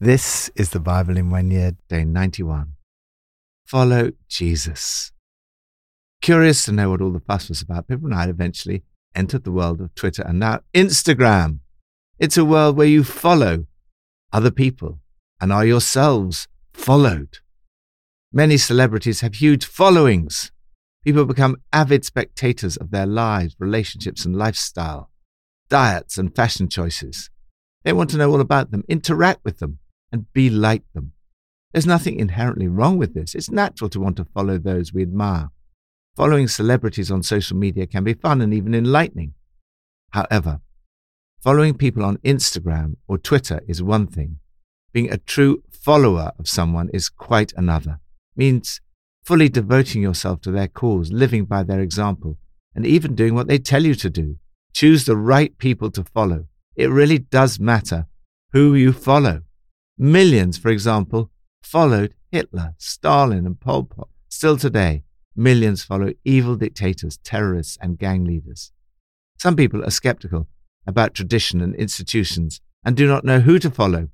This is the Bible in one year, day 91. Follow Jesus. Curious to know what all the fuss was about, Pippa and I eventually entered the world of Twitter and now Instagram. It's a world where you follow other people and are yourselves followed. Many celebrities have huge followings. People become avid spectators of their lives, relationships, and lifestyle, diets, and fashion choices. They want to know all about them, interact with them, and be like them. There's nothing inherently wrong with this. It's natural to want to follow those we admire. Following celebrities on social media can be fun and even enlightening. However, following people on Instagram or Twitter is one thing. Being a true follower of someone is quite another. It means fully devoting yourself to their cause, living by their example, and even doing what they tell you to do. Choose the right people to follow. It really does matter who you follow. Millions, for example, followed Hitler, Stalin, and Pol Pot. Still today, millions follow evil dictators, terrorists, and gang leaders. Some people are skeptical about tradition and institutions and do not know who to follow.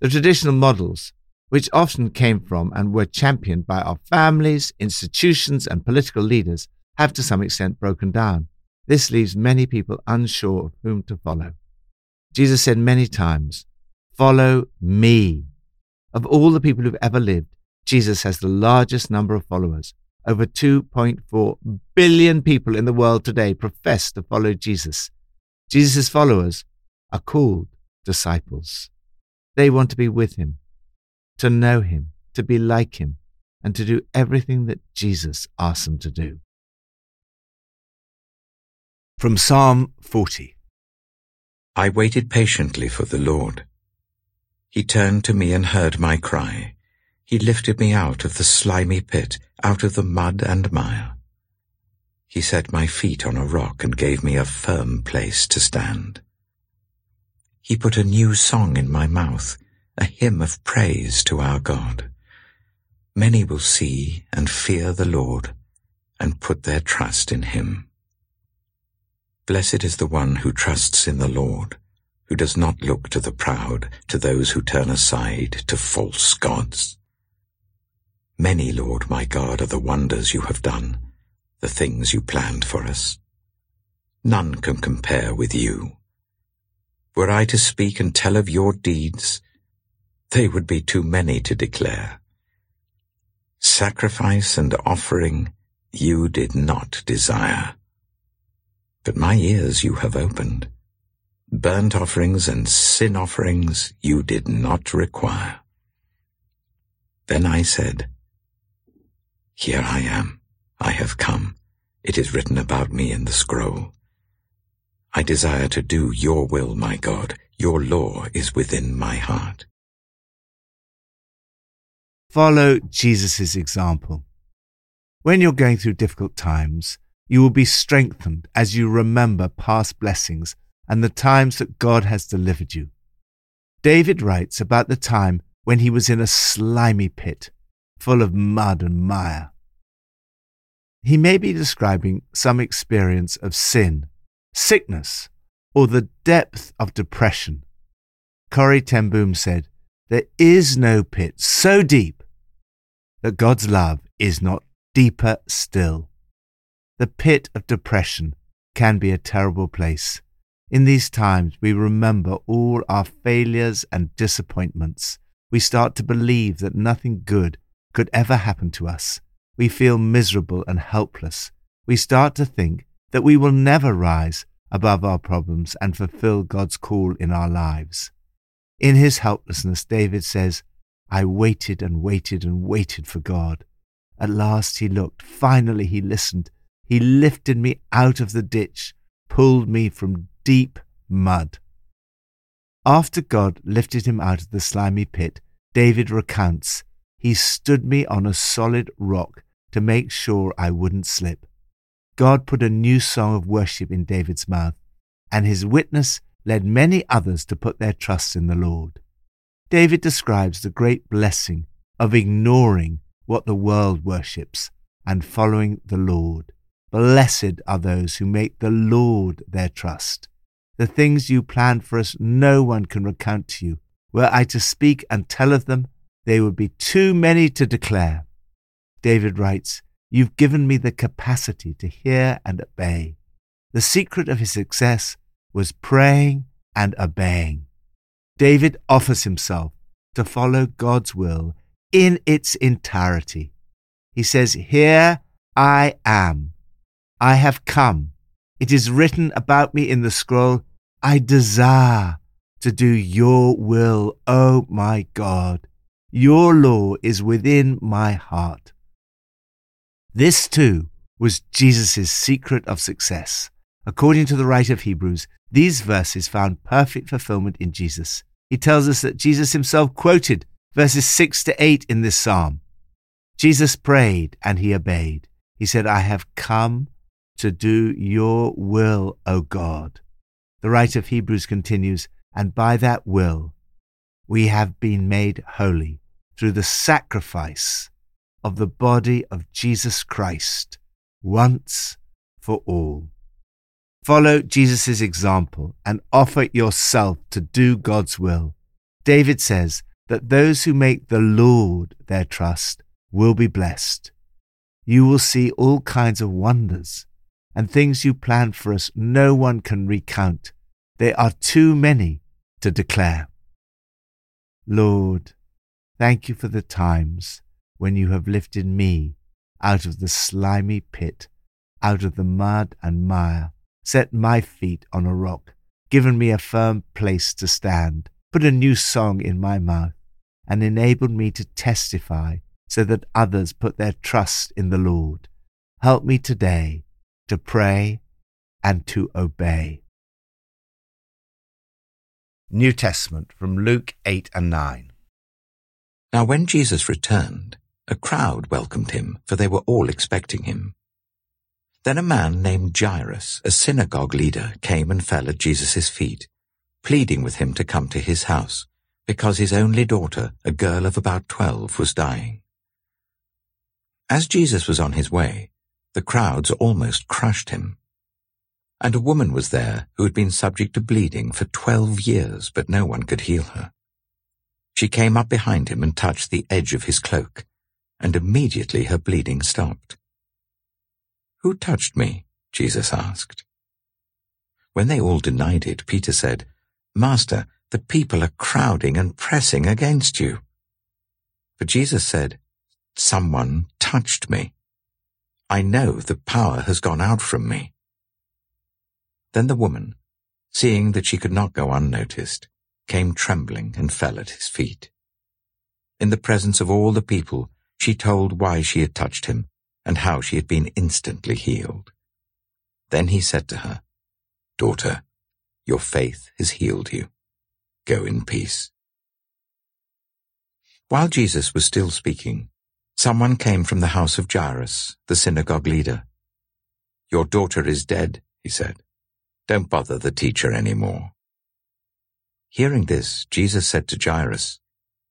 The traditional models, which often came from and were championed by our families, institutions, and political leaders, have to some extent broken down. This leaves many people unsure of whom to follow. Jesus said many times, Follow me. Of all the people who've ever lived, Jesus has the largest number of followers. Over 2.4 billion people in the world today profess to follow Jesus. Jesus' followers are called disciples. They want to be with him, to know him, to be like him, and to do everything that Jesus asks them to do. From Psalm 40 I waited patiently for the Lord. He turned to me and heard my cry. He lifted me out of the slimy pit, out of the mud and mire. He set my feet on a rock and gave me a firm place to stand. He put a new song in my mouth, a hymn of praise to our God. Many will see and fear the Lord and put their trust in him. Blessed is the one who trusts in the Lord who does not look to the proud, to those who turn aside to false gods. Many, Lord my God, are the wonders you have done, the things you planned for us. None can compare with you. Were I to speak and tell of your deeds, they would be too many to declare. Sacrifice and offering you did not desire, but my ears you have opened. Burnt offerings and sin offerings you did not require. Then I said, Here I am, I have come. It is written about me in the scroll. I desire to do your will, my God. Your law is within my heart. Follow Jesus' example. When you're going through difficult times, you will be strengthened as you remember past blessings and the times that God has delivered you. David writes about the time when he was in a slimy pit full of mud and mire. He may be describing some experience of sin, sickness, or the depth of depression. Corrie ten Boom said, There is no pit so deep that God's love is not deeper still. The pit of depression can be a terrible place. In these times, we remember all our failures and disappointments. We start to believe that nothing good could ever happen to us. We feel miserable and helpless. We start to think that we will never rise above our problems and fulfill God's call in our lives. In his helplessness, David says, I waited and waited and waited for God. At last he looked. Finally he listened. He lifted me out of the ditch, pulled me from deep mud. After God lifted him out of the slimy pit, David recounts, He stood me on a solid rock to make sure I wouldn't slip. God put a new song of worship in David's mouth, and his witness led many others to put their trust in the Lord. David describes the great blessing of ignoring what the world worships and following the Lord. Blessed are those who make the Lord their trust. The things you planned for us, no one can recount to you. Were I to speak and tell of them, they would be too many to declare. David writes, You've given me the capacity to hear and obey. The secret of his success was praying and obeying. David offers himself to follow God's will in its entirety. He says, Here I am. I have come. It is written about me in the scroll, I desire to do your will, O oh my God. Your law is within my heart. This too was Jesus' secret of success. According to the writer of Hebrews, these verses found perfect fulfillment in Jesus. He tells us that Jesus himself quoted verses 6 to 8 in this psalm. Jesus prayed and he obeyed. He said, I have come to do your will, O God. The writer of Hebrews continues, and by that will we have been made holy through the sacrifice of the body of Jesus Christ once for all. Follow Jesus' example and offer yourself to do God's will. David says that those who make the Lord their trust will be blessed. You will see all kinds of wonders and things you planned for us no one can recount. They are too many to declare. Lord, thank you for the times when you have lifted me out of the slimy pit, out of the mud and mire, set my feet on a rock, given me a firm place to stand, put a new song in my mouth, and enabled me to testify so that others put their trust in the Lord. Help me today to pray and to obey. New Testament from Luke 8 and 9. Now when Jesus returned, a crowd welcomed him, for they were all expecting him. Then a man named Jairus, a synagogue leader, came and fell at Jesus' feet, pleading with him to come to his house, because his only daughter, a girl of about twelve, was dying. As Jesus was on his way, the crowds almost crushed him. And a woman was there who had been subject to bleeding for twelve years, but no one could heal her. She came up behind him and touched the edge of his cloak, and immediately her bleeding stopped. Who touched me? Jesus asked. When they all denied it, Peter said, Master, the people are crowding and pressing against you. But Jesus said, Someone touched me. I know the power has gone out from me. Then the woman, seeing that she could not go unnoticed, came trembling and fell at his feet. In the presence of all the people, she told why she had touched him and how she had been instantly healed. Then he said to her, Daughter, your faith has healed you. Go in peace. While Jesus was still speaking, someone came from the house of Jairus, the synagogue leader. Your daughter is dead, he said. Don't bother the teacher any more. Hearing this, Jesus said to Jairus,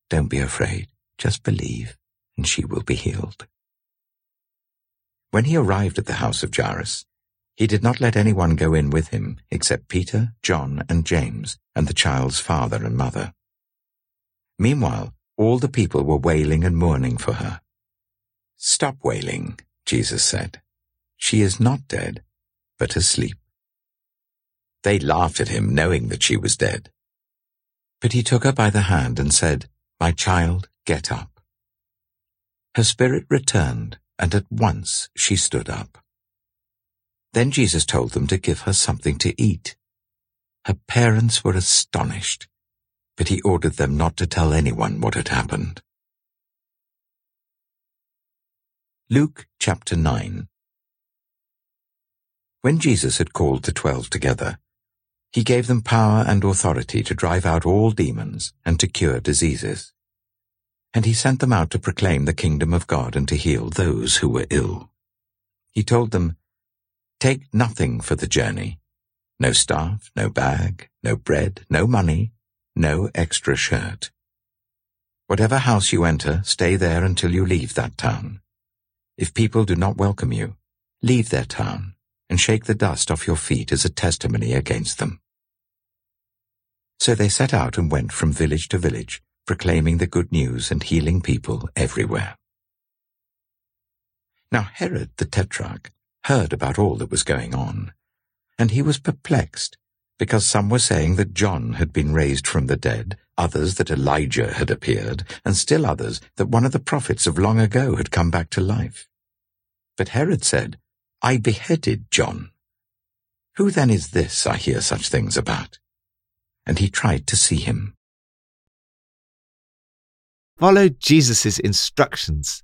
Don't be afraid, just believe, and she will be healed. When he arrived at the house of Jairus, he did not let anyone go in with him except Peter, John, and James, and the child's father and mother. Meanwhile, all the people were wailing and mourning for her. Stop wailing, Jesus said. She is not dead, but asleep. They laughed at him, knowing that she was dead. But he took her by the hand and said, My child, get up. Her spirit returned, and at once she stood up. Then Jesus told them to give her something to eat. Her parents were astonished, but he ordered them not to tell anyone what had happened. Luke chapter 9 When Jesus had called the twelve together, he gave them power and authority to drive out all demons and to cure diseases. And he sent them out to proclaim the kingdom of God and to heal those who were ill. He told them, Take nothing for the journey. No staff, no bag, no bread, no money, no extra shirt. Whatever house you enter, stay there until you leave that town. If people do not welcome you, leave their town and shake the dust off your feet as a testimony against them. So they set out and went from village to village, proclaiming the good news and healing people everywhere. Now Herod the Tetrarch heard about all that was going on, and he was perplexed, because some were saying that John had been raised from the dead, others that Elijah had appeared, and still others that one of the prophets of long ago had come back to life. But Herod said, I beheaded John. Who then is this I hear such things about? And he tried to see him. Follow Jesus' instructions.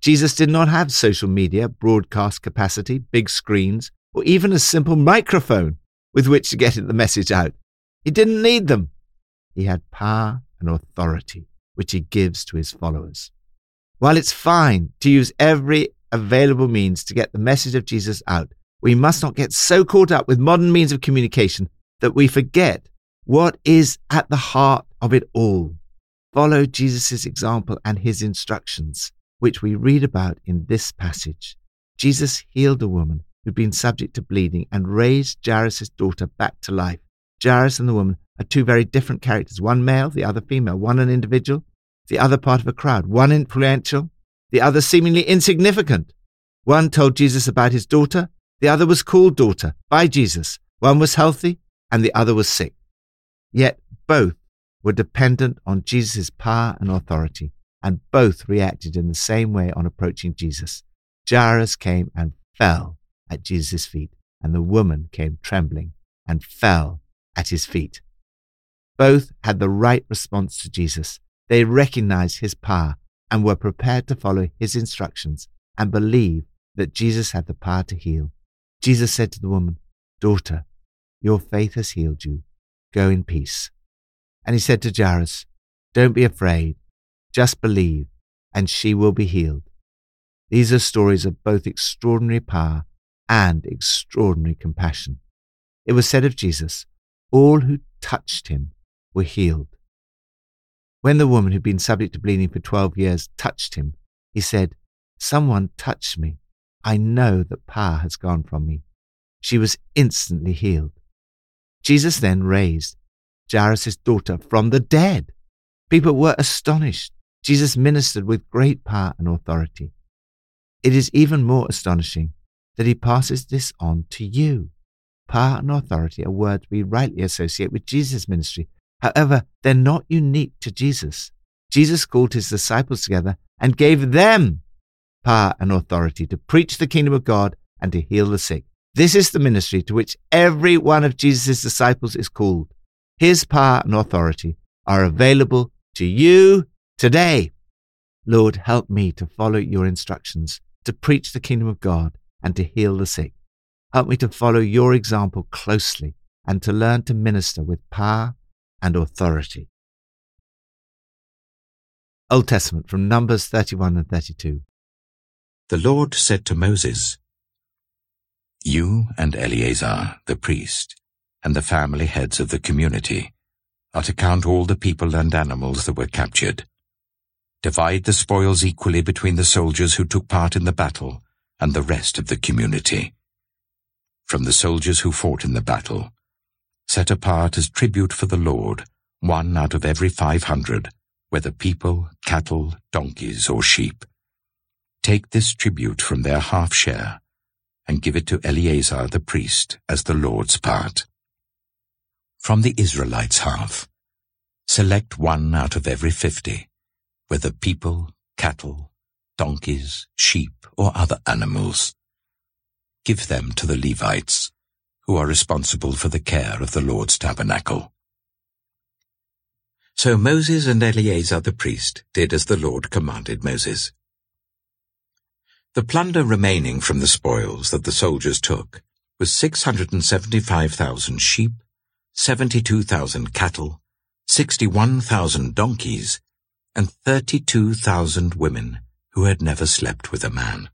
Jesus did not have social media, broadcast capacity, big screens, or even a simple microphone with which to get the message out. He didn't need them. He had power and authority, which he gives to his followers. While it's fine to use every available means to get the message of Jesus out, we must not get so caught up with modern means of communication that we forget what is at the heart of it all. Follow Jesus' example and his instructions, which we read about in this passage. Jesus healed a woman who'd been subject to bleeding and raised Jairus' daughter back to life. Jairus and the woman are two very different characters, one male, the other female, one an individual, the other part of a crowd, one influential, the other seemingly insignificant. One told Jesus about his daughter, the other was called daughter by Jesus. One was healthy and the other was sick. Yet both were dependent on Jesus' power and authority, and both reacted in the same way on approaching Jesus. Jairus came and fell at Jesus' feet, and the woman came trembling and fell at his feet. Both had the right response to Jesus. They recognized his power and were prepared to follow his instructions and believe that Jesus had the power to heal. Jesus said to the woman, Daughter, your faith has healed you. Go in peace. And he said to Jairus, Don't be afraid, just believe, and she will be healed. These are stories of both extraordinary power and extraordinary compassion. It was said of Jesus, all who touched him were healed. When the woman who'd been subject to bleeding for 12 years touched him, he said, Someone touched me. I know that power has gone from me. She was instantly healed. Jesus then raised Jairus' daughter from the dead. People were astonished. Jesus ministered with great power and authority. It is even more astonishing that he passes this on to you. Power and authority are words we rightly associate with Jesus' ministry. However, they're not unique to Jesus. Jesus called his disciples together and gave them power and authority to preach the kingdom of God and to heal the sick. This is the ministry to which every one of Jesus' disciples is called. His power and authority are available to you today. Lord, help me to follow your instructions, to preach the kingdom of God and to heal the sick. Help me to follow your example closely and to learn to minister with power and authority. Old Testament from Numbers 31 and 32. The Lord said to Moses, You and Eleazar, the priest, and the family heads of the community, are to count all the people and animals that were captured. Divide the spoils equally between the soldiers who took part in the battle and the rest of the community. From the soldiers who fought in the battle, set apart as tribute for the Lord one out of every five hundred, whether people, cattle, donkeys, or sheep. Take this tribute from their half share, and give it to Eleazar the priest as the Lord's part. From the Israelites' half, select one out of every fifty, whether people, cattle, donkeys, sheep, or other animals. Give them to the Levites, who are responsible for the care of the Lord's tabernacle. So Moses and Eleazar the priest did as the Lord commanded Moses. The plunder remaining from the spoils that the soldiers took was 675,000 sheep, 72,000 cattle, 61,000 donkeys, and 32,000 women who had never slept with a man.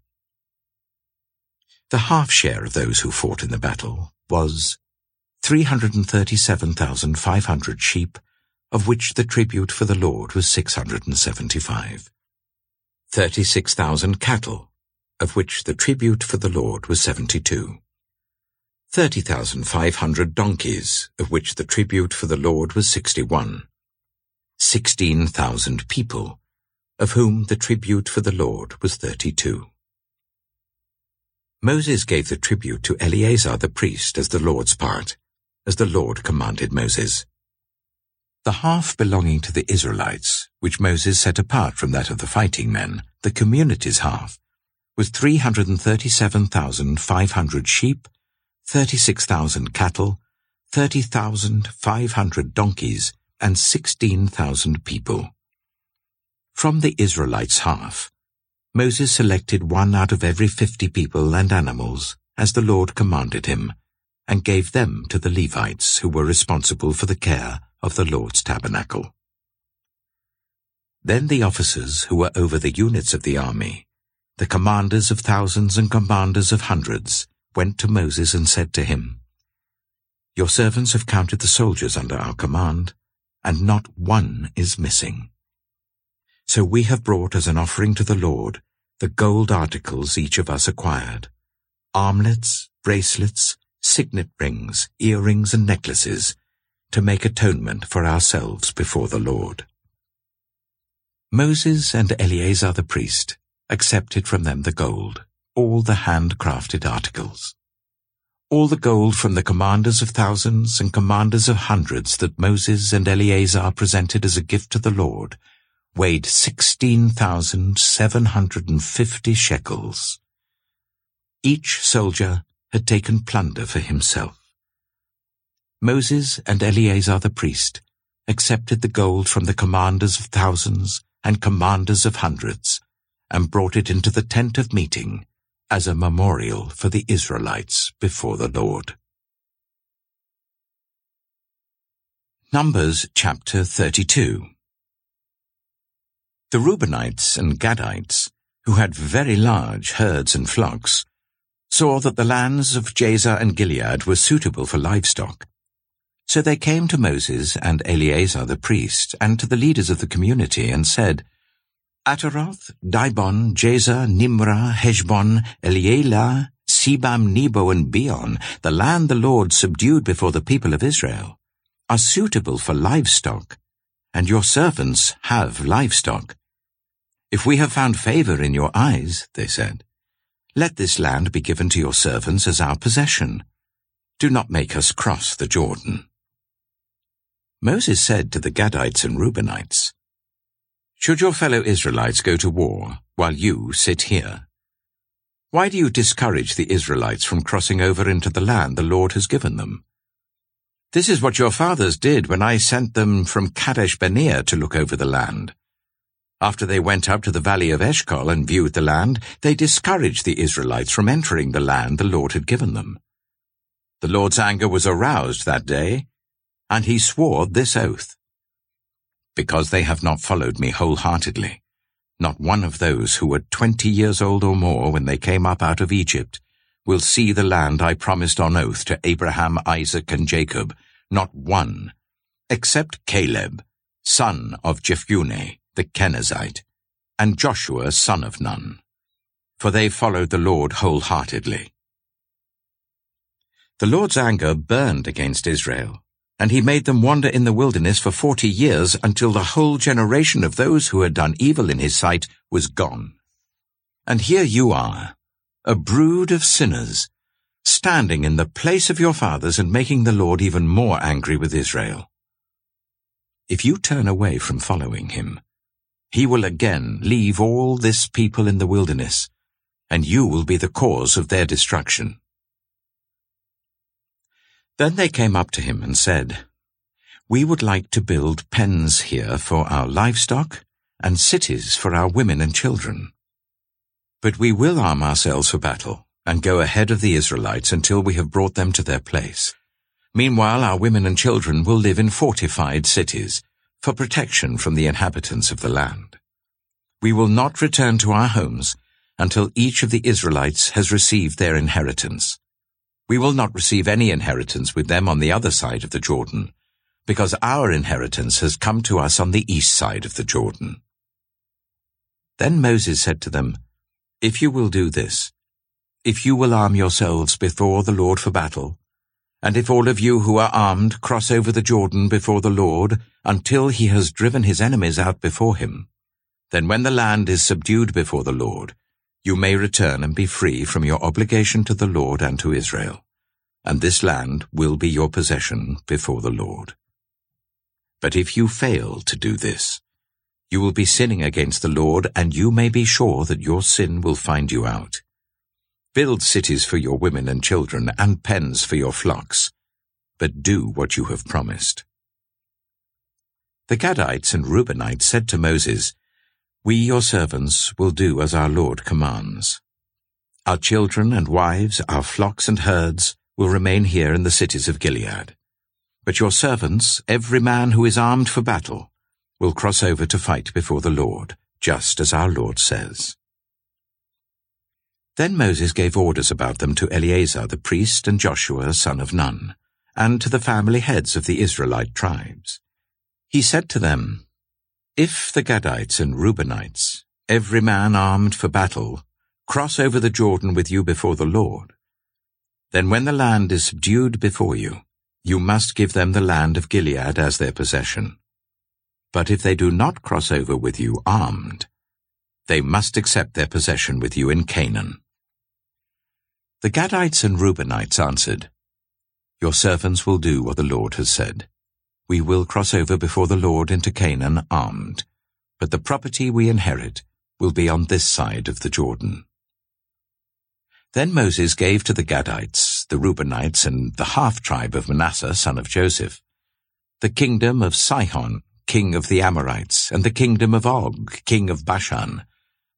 The half share of those who fought in the battle was 337,500 sheep, of which the tribute for the Lord was 675. 36,000 cattle, of which the tribute for the Lord was 72. 30,500 donkeys, of which the tribute for the Lord was 61. 16,000 people, of whom the tribute for the Lord was 32. Moses gave the tribute to Eleazar the priest as the Lord's part, as the Lord commanded Moses. The half belonging to the Israelites, which Moses set apart from that of the fighting men, the community's half, was 337,500 sheep, 36,000 cattle, 30,500 donkeys, and 16,000 people. From the Israelites' half, Moses selected one out of every fifty people and animals, as the Lord commanded him, and gave them to the Levites who were responsible for the care of the Lord's tabernacle. Then the officers who were over the units of the army, the commanders of thousands and commanders of hundreds, went to Moses and said to him, Your servants have counted the soldiers under our command, and not one is missing. So we have brought as an offering to the Lord the gold articles each of us acquired, armlets, bracelets, signet rings, earrings, and necklaces, to make atonement for ourselves before the Lord. Moses and Eleazar the priest accepted from them the gold, all the handcrafted articles. All the gold from the commanders of thousands and commanders of hundreds that Moses and Eleazar presented as a gift to the Lord weighed 16,750 shekels. Each soldier had taken plunder for himself. Moses and Eleazar the priest accepted the gold from the commanders of thousands and commanders of hundreds and brought it into the tent of meeting as a memorial for the Israelites before the Lord. Numbers chapter 32 the Reubenites and Gadites, who had very large herds and flocks, saw that the lands of Jazer and Gilead were suitable for livestock. So they came to Moses and Eleazar the priest and to the leaders of the community and said, Ataroth, Dibon, Jazer, Nimrah, Heshbon, Elealeh, Sebam, Nebo, and Beon, the land the Lord subdued before the people of Israel, are suitable for livestock, and your servants have livestock. If we have found favor in your eyes, they said, let this land be given to your servants as our possession. Do not make us cross the Jordan. Moses said to the Gadites and Reubenites, Should your fellow Israelites go to war while you sit here? Why do you discourage the Israelites from crossing over into the land the Lord has given them? This is what your fathers did when I sent them from Kadesh Barnea to look over the land. After they went up to the valley of Eshcol and viewed the land, they discouraged the Israelites from entering the land the Lord had given them. The Lord's anger was aroused that day, and he swore this oath. Because they have not followed me wholeheartedly, not one of those who were twenty years old or more when they came up out of Egypt will see the land I promised on oath to Abraham, Isaac, and Jacob, not one, except Caleb, son of Jephunneh, the Kenizzite, and Joshua son of Nun, for they followed the Lord wholeheartedly. The Lord's anger burned against Israel, and he made them wander in the wilderness for forty years until the whole generation of those who had done evil in his sight was gone. And here you are, a brood of sinners, standing in the place of your fathers and making the Lord even more angry with Israel. If you turn away from following him, he will again leave all this people in the wilderness, and you will be the cause of their destruction. Then they came up to him and said, We would like to build pens here for our livestock and cities for our women and children. But we will arm ourselves for battle and go ahead of the Israelites until we have brought them to their place. Meanwhile, our women and children will live in fortified cities for protection from the inhabitants of the land. We will not return to our homes until each of the Israelites has received their inheritance. We will not receive any inheritance with them on the other side of the Jordan, because our inheritance has come to us on the east side of the Jordan. Then Moses said to them, If you will do this, if you will arm yourselves before the Lord for battle, and if all of you who are armed cross over the Jordan before the Lord until he has driven his enemies out before him, then when the land is subdued before the Lord, you may return and be free from your obligation to the Lord and to Israel, and this land will be your possession before the Lord. But if you fail to do this, you will be sinning against the Lord, and you may be sure that your sin will find you out. Build cities for your women and children, and pens for your flocks, but do what you have promised. The Gadites and Reubenites said to Moses, We, your servants, will do as our Lord commands. Our children and wives, our flocks and herds, will remain here in the cities of Gilead. But your servants, every man who is armed for battle, will cross over to fight before the Lord, just as our Lord says. Then Moses gave orders about them to Eleazar the priest and Joshua son of Nun, and to the family heads of the Israelite tribes. He said to them, If the Gadites and Reubenites, every man armed for battle, cross over the Jordan with you before the Lord, then when the land is subdued before you, you must give them the land of Gilead as their possession. But if they do not cross over with you armed, they must accept their possession with you in Canaan. The Gadites and Reubenites answered, Your servants will do what the Lord has said. We will cross over before the Lord into Canaan armed, but the property we inherit will be on this side of the Jordan. Then Moses gave to the Gadites, the Reubenites, and the half-tribe of Manasseh, son of Joseph, the kingdom of Sihon, king of the Amorites, and the kingdom of Og, king of Bashan,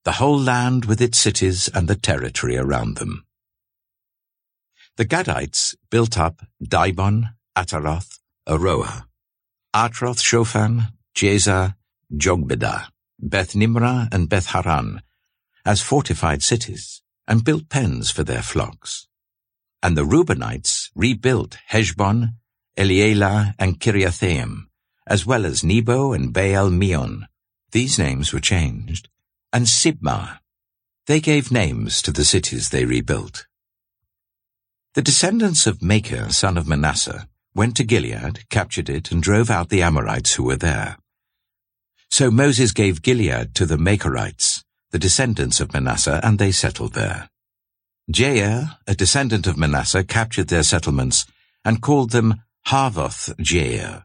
the whole land with its cities and the territory around them. The Gadites built up Dibon, Ataroth, Aroer, Atroth Shophan, Jazer, Jogbehah, Beth Nimrah, and Beth Haran, as fortified cities, and built pens for their flocks. And the Reubenites rebuilt Heshbon, Elealeh, and Kiriathaim, as well as Nebo and Baal Meon. These names were changed. And Sibmah. They gave names to the cities they rebuilt. The descendants of Machir, son of Manasseh, went to Gilead, captured it, and drove out the Amorites who were there. So Moses gave Gilead to the Machirites, the descendants of Manasseh, and they settled there. Jair, a descendant of Manasseh, captured their settlements and called them Havvoth Jair.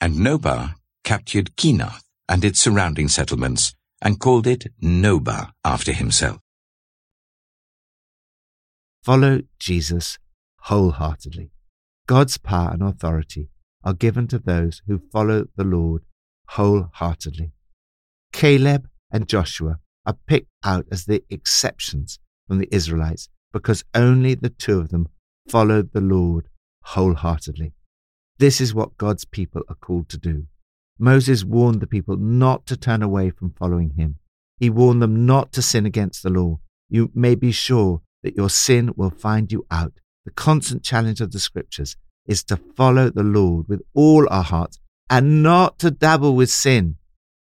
And Nobah captured Kenath and its surrounding settlements and called it Nobah after himself. Follow Jesus wholeheartedly. God's power and authority are given to those who follow the Lord wholeheartedly. Caleb and Joshua are picked out as the exceptions from the Israelites because only the two of them followed the Lord wholeheartedly. This is what God's people are called to do. Moses warned the people not to turn away from following him. He warned them not to sin against the law. You may be sure that your sin will find you out. The constant challenge of the scriptures is to follow the Lord with all our hearts and not to dabble with sin.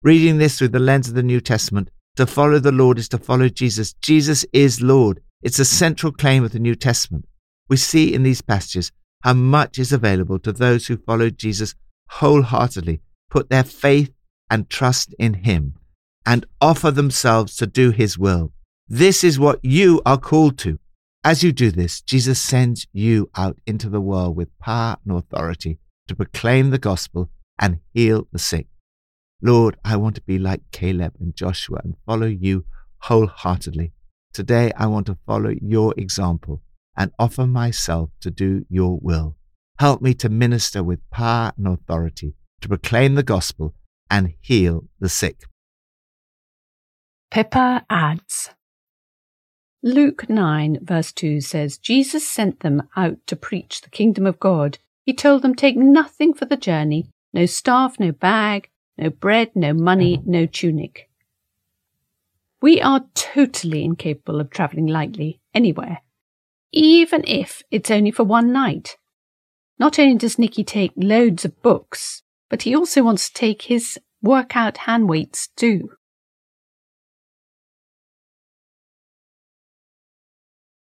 Reading this through the lens of the New Testament, to follow the Lord is to follow Jesus. Jesus is Lord. It's a central claim of the New Testament. We see in these passages how much is available to those who follow Jesus wholeheartedly, put their faith and trust in Him, and offer themselves to do His will. This is what you are called to. As you do this, Jesus sends you out into the world with power and authority to proclaim the gospel and heal the sick. Lord, I want to be like Caleb and Joshua and follow you wholeheartedly. Today, I want to follow your example and offer myself to do your will. Help me to minister with power and authority, to proclaim the gospel and heal the sick. Pippa adds Luke 9, verse 2 says, Jesus sent them out to preach the kingdom of God. He told them, Take nothing for the journey no staff, no bag, no bread, no money, no tunic. We are totally incapable of travelling lightly anywhere even if it's only for one night. Not only does Nicky take loads of books, but he also wants to take his workout hand weights too.